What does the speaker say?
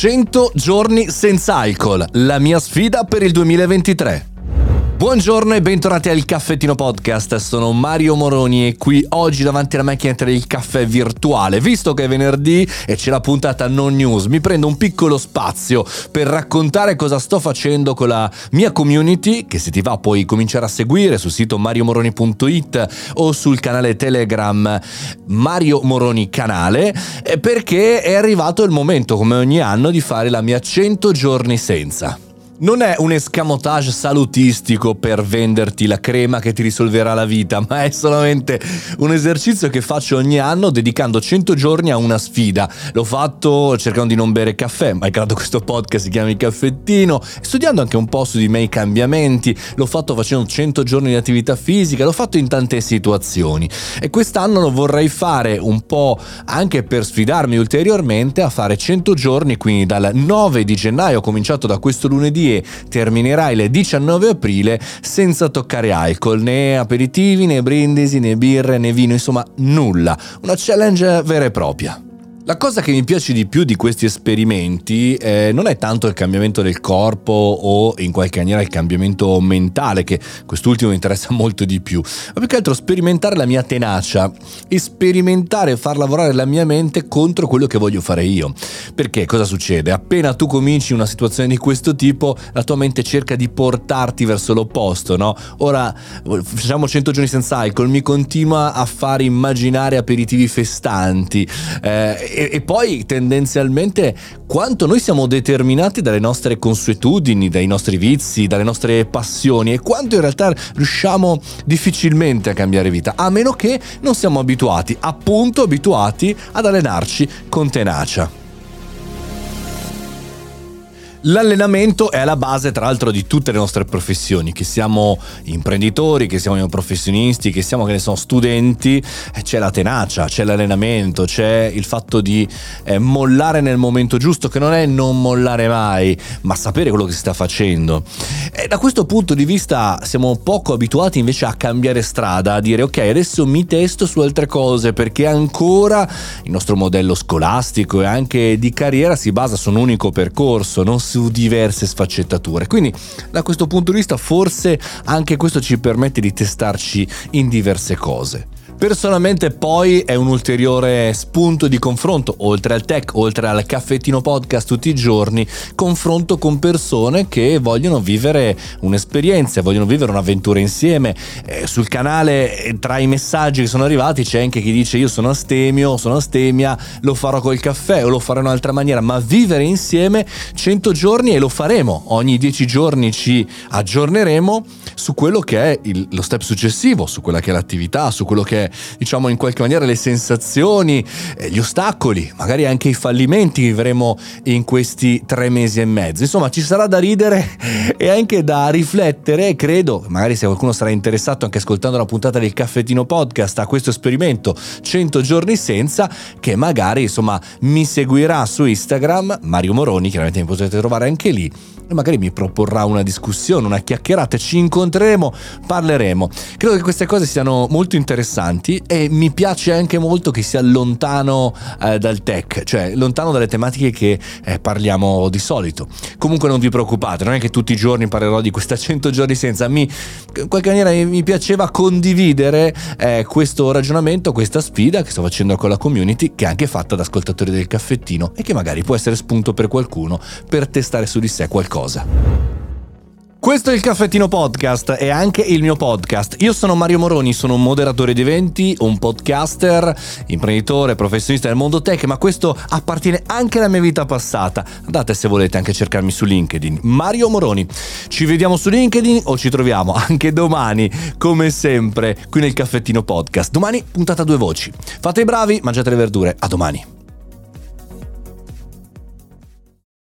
100 giorni senza alcol, la mia sfida per il 2023. Buongiorno e bentornati al Caffettino Podcast, sono Mario Moroni e qui oggi davanti alla macchinetta del caffè virtuale. Visto che è venerdì e c'è la puntata non news, mi prendo un piccolo spazio per raccontare cosa sto facendo con la mia community, che se ti va puoi cominciare a seguire sul sito mariomoroni.it o sul canale Telegram Mario Moroni Canale, perché è arrivato il momento, come ogni anno, di fare la mia 100 giorni senza. Non è un escamotage salutistico per venderti la crema che ti risolverà la vita, ma è solamente un esercizio che faccio ogni anno dedicando 100 giorni a una sfida. L'ho fatto cercando di non bere caffè, ma hai creato questo podcast, si chiama Il Caffettino, studiando anche un po' su di me i cambiamenti, l'ho fatto facendo 100 giorni di attività fisica, l'ho fatto in tante situazioni e quest'anno lo vorrei fare un po' anche per sfidarmi ulteriormente a fare 100 giorni, quindi dal 9 di gennaio, cominciato da questo lunedì e terminerai il 19 aprile senza toccare alcol, né aperitivi, né brindisi, né birre, né vino, insomma nulla. Una challenge vera e propria. La cosa che mi piace di più di questi esperimenti eh, non è tanto il cambiamento del corpo o in qualche maniera il cambiamento mentale, che quest'ultimo mi interessa molto di più, ma più che altro sperimentare la mia tenacia sperimentare e far lavorare la mia mente contro quello che voglio fare io. Perché cosa succede? Appena tu cominci una situazione di questo tipo, la tua mente cerca di portarti verso l'opposto, no? Ora facciamo 100 giorni senza alcol, mi continua a fare immaginare aperitivi festanti. Eh, e, e, poi tendenzialmente quanto noi siamo determinati dalle nostre consuetudini, dai nostri vizi, dalle nostre passioni e quanto in realtà riusciamo difficilmente a cambiare vita, a meno che non siamo abituati, appunto abituati ad allenarci con tenacia. L'allenamento è alla base, tra l'altro, di tutte le nostre professioni, che siamo imprenditori, che siamo professionisti, che siamo, che ne so, studenti, eh, c'è la tenacia, c'è l'allenamento, c'è il fatto di eh, mollare nel momento giusto, che non è non mollare mai, ma sapere quello che si sta facendo. E da questo punto di vista siamo poco abituati invece a cambiare strada, a dire ok, adesso mi testo su altre cose, perché ancora il nostro modello scolastico e anche di carriera si basa su un unico percorso, non su diverse sfaccettature. Quindi da questo punto di vista forse anche questo ci permette di testarci in diverse cose. Personalmente poi è un ulteriore spunto di confronto, oltre al tech, oltre al caffettino podcast tutti i giorni, confronto con persone che vogliono vivere un'esperienza, vogliono vivere un'avventura insieme. Eh, sul canale eh, tra i messaggi che sono arrivati c'è anche chi dice io sono astemio, sono astemia, lo farò col caffè o lo farò in un'altra maniera, ma vivere insieme 100 giorni e lo faremo. Ogni 10 giorni ci aggiorneremo su quello che è il, lo step successivo, su quella che è l'attività, su quello che è diciamo in qualche maniera le sensazioni, eh, gli ostacoli, magari anche i fallimenti che vivremo in questi tre mesi e mezzo. Insomma, ci sarà da ridere e anche da riflettere, credo, magari se qualcuno sarà interessato anche ascoltando la puntata del caffettino podcast a questo esperimento 100 giorni senza, che magari insomma mi seguirà su Instagram, Mario Moroni, chiaramente mi potete trovare anche lì magari mi proporrà una discussione, una chiacchierata, ci incontreremo, parleremo. Credo che queste cose siano molto interessanti e mi piace anche molto che sia lontano eh, dal tech, cioè lontano dalle tematiche che eh, parliamo di solito. Comunque non vi preoccupate, non è che tutti i giorni parlerò di questa 100 giorni senza, mi, in qualche maniera mi piaceva condividere eh, questo ragionamento, questa sfida che sto facendo con la community, che è anche fatta da ascoltatori del caffettino e che magari può essere spunto per qualcuno per testare su di sé qualcosa cosa. Questo è il Caffettino Podcast e anche il mio podcast. Io sono Mario Moroni, sono un moderatore di eventi, un podcaster, imprenditore, professionista del mondo tech, ma questo appartiene anche alla mia vita passata. Andate se volete anche a cercarmi su LinkedIn. Mario Moroni. Ci vediamo su LinkedIn o ci troviamo anche domani, come sempre, qui nel Caffettino Podcast. Domani puntata a due voci. Fate i bravi, mangiate le verdure. A domani.